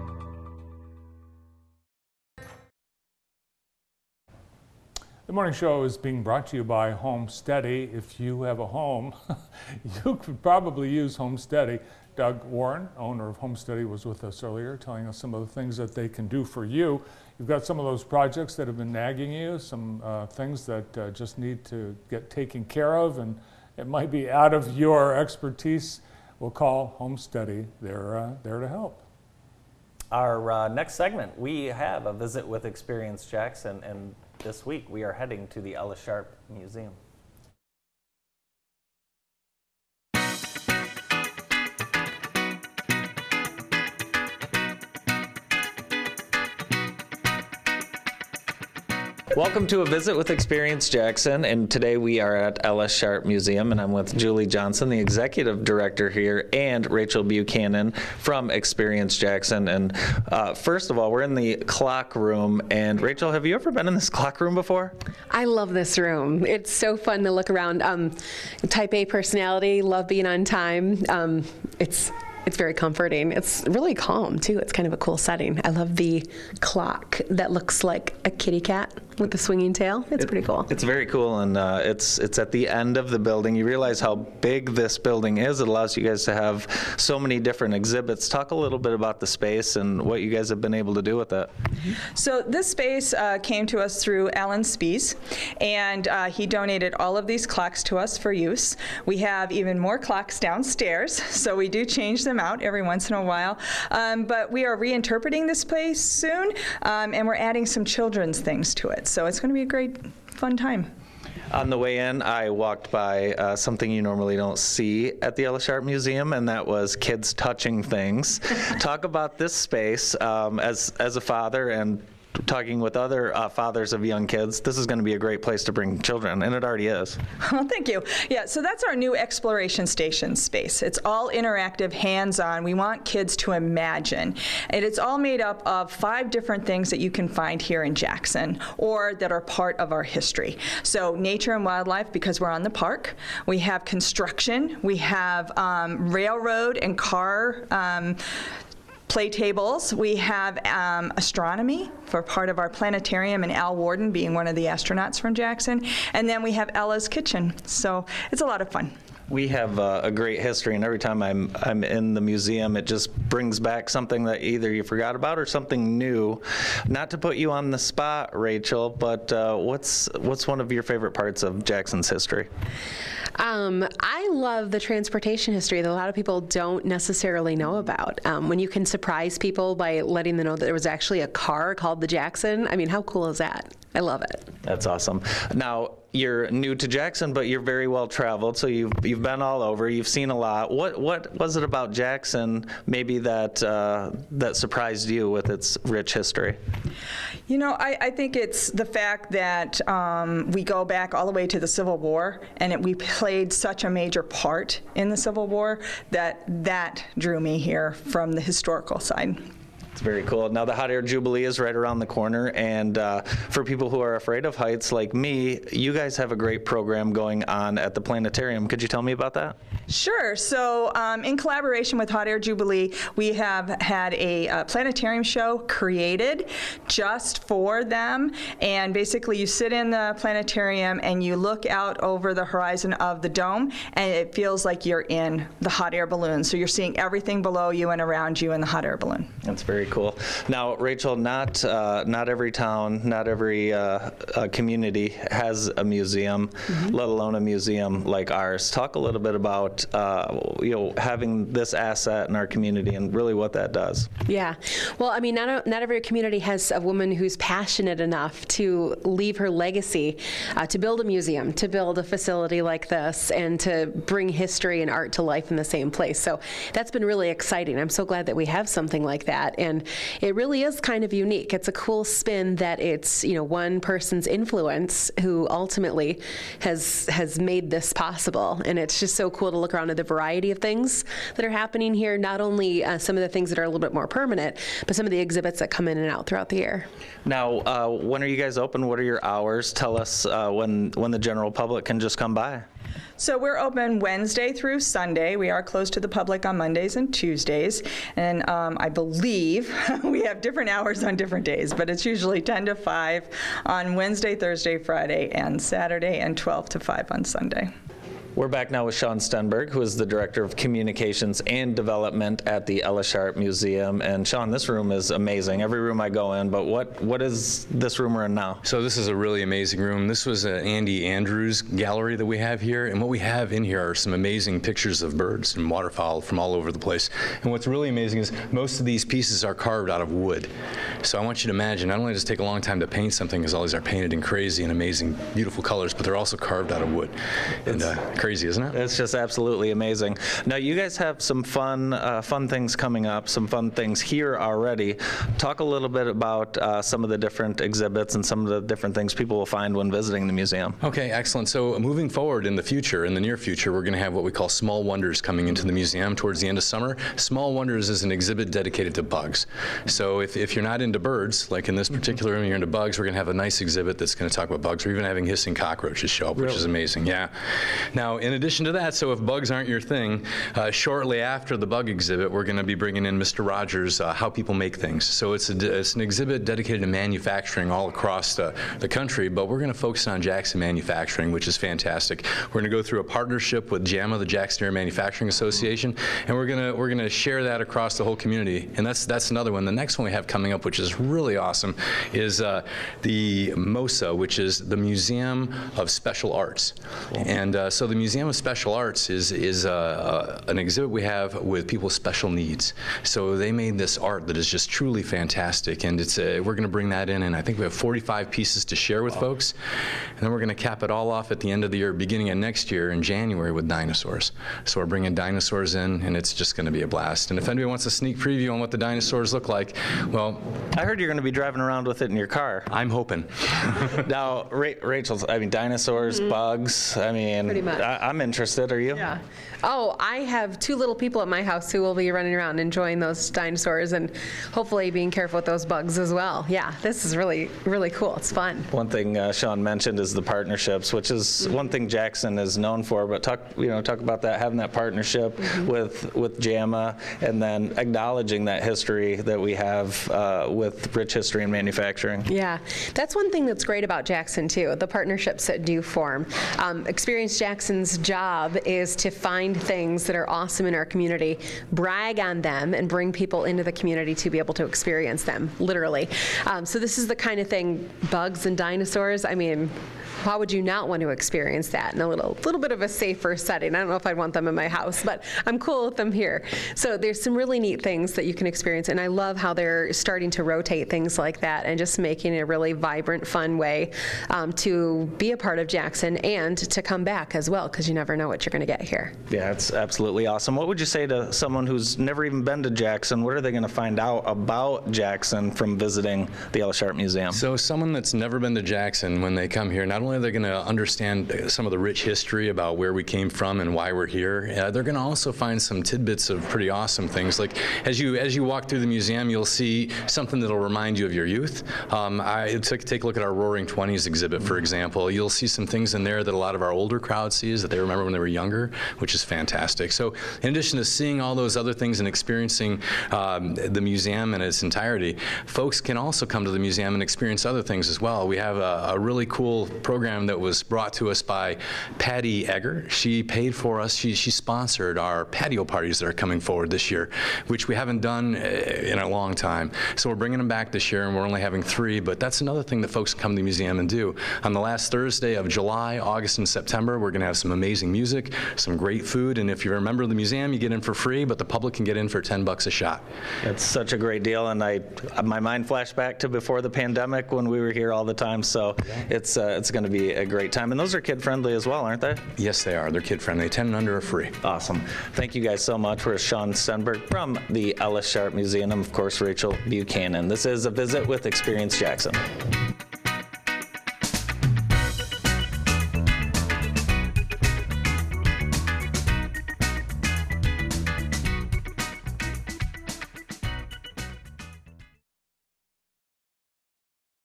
The morning show is being brought to you by Homesteady. If you have a home, you could probably use Homesteady. Doug Warren, owner of Homesteady, was with us earlier telling us some of the things that they can do for you. You've got some of those projects that have been nagging you, some uh, things that uh, just need to get taken care of, and it might be out of your expertise. We'll call Homesteady. They're uh, there to help. Our uh, next segment, we have a visit with Experience Jackson, and this week we are heading to the Ella Sharp Museum. Welcome to a visit with Experience Jackson, and today we are at Ella Sharp Museum, and I'm with Julie Johnson, the executive director here, and Rachel Buchanan from Experience Jackson. And uh, first of all, we're in the clock room, and Rachel, have you ever been in this clock room before? I love this room. It's so fun to look around. Um, type A personality, love being on time. Um, it's it's very comforting. It's really calm too. It's kind of a cool setting. I love the clock that looks like a kitty cat with the swinging tail. It's pretty cool. It's very cool, and uh, it's it's at the end of the building. You realize how big this building is. It allows you guys to have so many different exhibits. Talk a little bit about the space and what you guys have been able to do with it. So this space uh, came to us through Alan Spees, and uh, he donated all of these clocks to us for use. We have even more clocks downstairs, so we do change them out every once in a while. Um, but we are reinterpreting this place soon, um, and we're adding some children's things to it. So it's going to be a great, fun time. On the way in, I walked by uh, something you normally don't see at the Ella Sharp Museum, and that was kids touching things. Talk about this space um, as as a father and talking with other uh, fathers of young kids. This is going to be a great place to bring children, and it already is. Well, thank you. Yeah, so that's our new exploration station space. It's all interactive, hands on. We want kids to imagine. And it's all made up of five different things that you can find here in Jackson or that are part of our history. So, nature and wildlife, because we're on the park. We have construction. We have um, railroad and car. Um, play tables. We have um, astronomy for part of our planetarium, and Al Worden being one of the astronauts from Jackson. And then we have Ella's Kitchen. So it's a lot of fun. We have uh, a great history, and every time I'm I'm in the museum, it just brings back something that either you forgot about or something new. Not to put you on the spot, Rachel, but uh, what's what's one of your favorite parts of Jackson's history? Um, I love the transportation history that a lot of people don't necessarily know about. Um, when you can surprise people by letting them know that there was actually a car called the Jackson, I mean, how cool is that? I love it. That's awesome. Now you're new to Jackson, but you're very well traveled. So you've you've been all over. You've seen a lot. What what was it about Jackson maybe that uh, that surprised you with its rich history? You know, I, I think it's the fact that um, we go back all the way to the Civil War, and it, we played such a major part in the Civil War that that drew me here from the historical side. It's very cool. Now the Hot Air Jubilee is right around the corner, and uh, for people who are afraid of heights like me, you guys have a great program going on at the planetarium. Could you tell me about that? Sure. So, um, in collaboration with Hot Air Jubilee, we have had a uh, planetarium show created just for them. And basically, you sit in the planetarium and you look out over the horizon of the dome, and it feels like you're in the hot air balloon. So, you're seeing everything below you and around you in the hot air balloon. That's very cool. Now, Rachel, not uh, not every town, not every uh, uh, community has a museum, Mm-hmm. let alone a museum like ours. Talk a little bit about uh, you know having this asset in our community and really what that does. Yeah. Well, I mean, not, a, not every community has a woman who's passionate enough to leave her legacy, uh, to build a museum, to build a facility like this, and to bring history and art to life in the same place. So that's been really exciting. I'm so glad that we have something like that. And it really is kind of unique. It's a cool spin that it's, you know, one person's influence who ultimately has has made this possible. And it's just so cool to look around at the variety of things that are happening here, not only uh, some of the things that are a little bit more permanent, but some of the exhibits that come in and out throughout the year. Now, uh, when are you guys open? What are your hours? Tell us uh, when when the general public can just come by. So we're open Wednesday through Sunday. We are closed to the public on Mondays and Tuesdays. And um, I believe we have different hours on different days, but it's usually 10 to 5 on Wednesday, Thursday, Friday, and Saturday, and 12 to 5 on Sunday. We're back now with Sean Stenberg, who is the Director of Communications and Development at the Ella Sharp Museum. And Sean, this room is amazing. Every room I go in, but what what is this room we're in now? So this is a really amazing room. This was an Andy Andrews gallery that we have here, and what we have in here are some amazing pictures of birds and waterfowl from all over the place. And what's really amazing is most of these pieces are carved out of wood. So I want you to imagine, not only does it take a long time to paint something, because all these are painted in crazy and amazing, beautiful colors, but they're also carved out of wood. And uh, crazy, isn't it? It's just absolutely amazing. Now, you guys have some fun, uh, fun things coming up, some fun things here already. Talk a little bit about uh, some of the different exhibits and some of the different things people will find when visiting the museum. Okay, excellent. So moving forward in the future, in the near future, we're going to have what we call Small Wonders coming into the museum towards the end of summer. Small Wonders is an exhibit dedicated to bugs. So if, if you're not into birds, like in this particular room, you're into bugs, we're going to have a nice exhibit that's going to talk about bugs. We're even having hissing cockroaches show up, which is amazing. Yeah. Now, in addition to that, so if bugs aren't your thing, uh, shortly after the bug exhibit, we're going to be bringing in Mr. Rogers, uh, How People Make Things. So it's, a, it's an exhibit dedicated to manufacturing all across the, the country, but we're going to focus on Jackson manufacturing, which is fantastic. We're going to go through a partnership with JAMA, the Jackson Area Manufacturing Association, and we're going to we're going to share that across the whole community. And that's that's another one. The next one we have coming up, which is really awesome, is uh, the MOSA, which is the Museum of Special Arts. And uh, so the Museum of Special Arts is is uh, uh, an exhibit we have with people with special needs. So they made this art that is just truly fantastic, and it's uh, we're going to bring that in, and I think we have 45 pieces to share with folks, and then we're going to cap it all off at the end of the year, beginning of next year in January with dinosaurs. So we're bringing dinosaurs in, and it's just going to be a blast. And if anybody wants a sneak preview on what the dinosaurs look like, well, I heard you're going to be driving around with it in your car. I'm hoping. now, Ra- Rachel's, I mean, dinosaurs, bugs. I mean, Mm-hmm. Pretty much. I, I'm interested. Are you? Yeah. Oh, I have two little people at my house who will be running around enjoying those dinosaurs and hopefully being careful with those bugs as well. Yeah, this is really, really cool. It's fun. One thing uh, Sean mentioned is the partnerships, which is Mm-hmm. one thing Jackson is known for. But talk, you know, talk about that having that partnership Mm-hmm. with with JAMA, and then acknowledging that history that we have uh, with rich history in manufacturing. Yeah, that's one thing that's great about Jackson too. The partnerships that do form. Um, Experience Jackson Job is to find things that are awesome in our community, brag on them, and bring people into the community to be able to experience them, literally. Um, so this is the kind of thing, bugs and dinosaurs, I mean, how would you not want to experience that in a little little bit of a safer setting? I don't know if I'd want them in my house, but I'm cool with them here. So there's some really neat things that you can experience, and I love how they're starting to rotate things like that and just making it a really vibrant, fun way um, to be a part of Jackson and to come back as well, because you never know what you're going to get here. Yeah, it's absolutely awesome. What would you say to someone who's never even been to Jackson? What are they going to find out about Jackson from visiting the Ella Sharp Museum? So, someone that's never been to Jackson, when they come here, not only are they going to understand some of the rich history about where we came from and why we're here, uh, they're going to also find some tidbits of pretty awesome things. Like as you as you walk through the museum, you'll see something that'll remind you of your youth. Um, I took take a look at our Roaring Twenties exhibit, for example. You'll see some things in there that a lot of our older crowd sees that they remember when they were younger, which is fantastic. So, in addition to seeing all those other things and experiencing um, the museum in its entirety, folks can also come to the museum and experience other things as well. We have a, a really cool program that was brought to us by Patty Egger. She paid for us. She, she sponsored our patio parties that are coming forward this year, which we haven't done uh, in a long time. So we're bringing them back this year, and we're only having three. But that's another thing that folks come to the museum and do. On the last Thursday of July, August, and September, we're going to have some amazing music, some great food, and if you're a member of the museum, you get in for free, but the public can get in for 10 bucks a shot. It's such a great deal, and I my mind flashed back to before the pandemic when we were here all the time. So it's uh, it's going to be a great time, and those are kid friendly as well, aren't they? Yes, they are. They're kid friendly. 10 and under are free. Awesome. Thank you guys so much. We're Sean Stenberg from the Ella Sharp Museum, and of course Rachel Buchanan. This is a visit with Experience Jackson.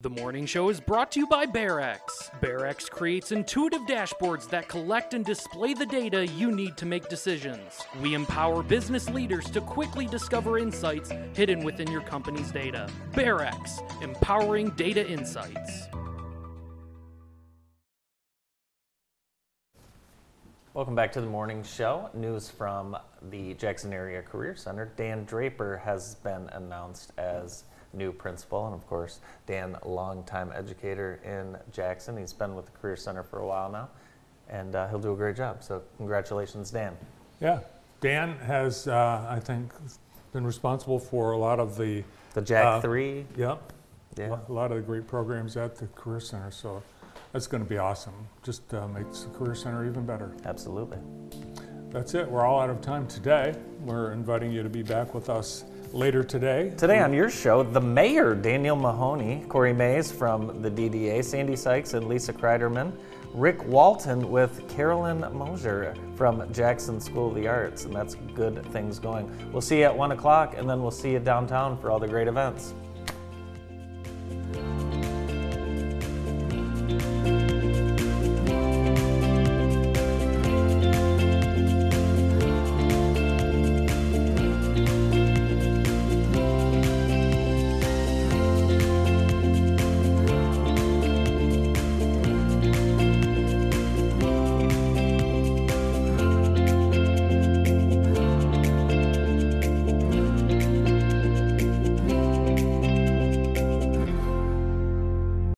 The morning show is brought to you by BearX. BearX creates intuitive dashboards that collect and display the data you need to make decisions. We empower business leaders to quickly discover insights hidden within your company's data. BearX, empowering data insights. Welcome back to the morning show. News from the Jackson Area Career Center. Dan Draper has been announced as new principal, and of course, Dan, longtime educator in Jackson. He's been with the Career Center for a while now, and uh, he'll do a great job. So, congratulations, Dan. Yeah, Dan has, uh, I think, been responsible for a lot of the The Jack uh, 3. Yep. Yeah. A lot of the great programs at the Career Center. So that's going to be awesome. Just uh, makes the Career Center even better. Absolutely. That's it. We're all out of time today. We're inviting you to be back with us later today. Today on your show, the mayor, Daniel Mahoney, Corey Mays from the DDA, Sandy Sykes and Lisa Kreiderman, Rick Walton with Carolyn Mosier from Jackson School of the Arts, and that's good things going. We'll see you at 1 o'clock, and then we'll see you downtown for all the great events.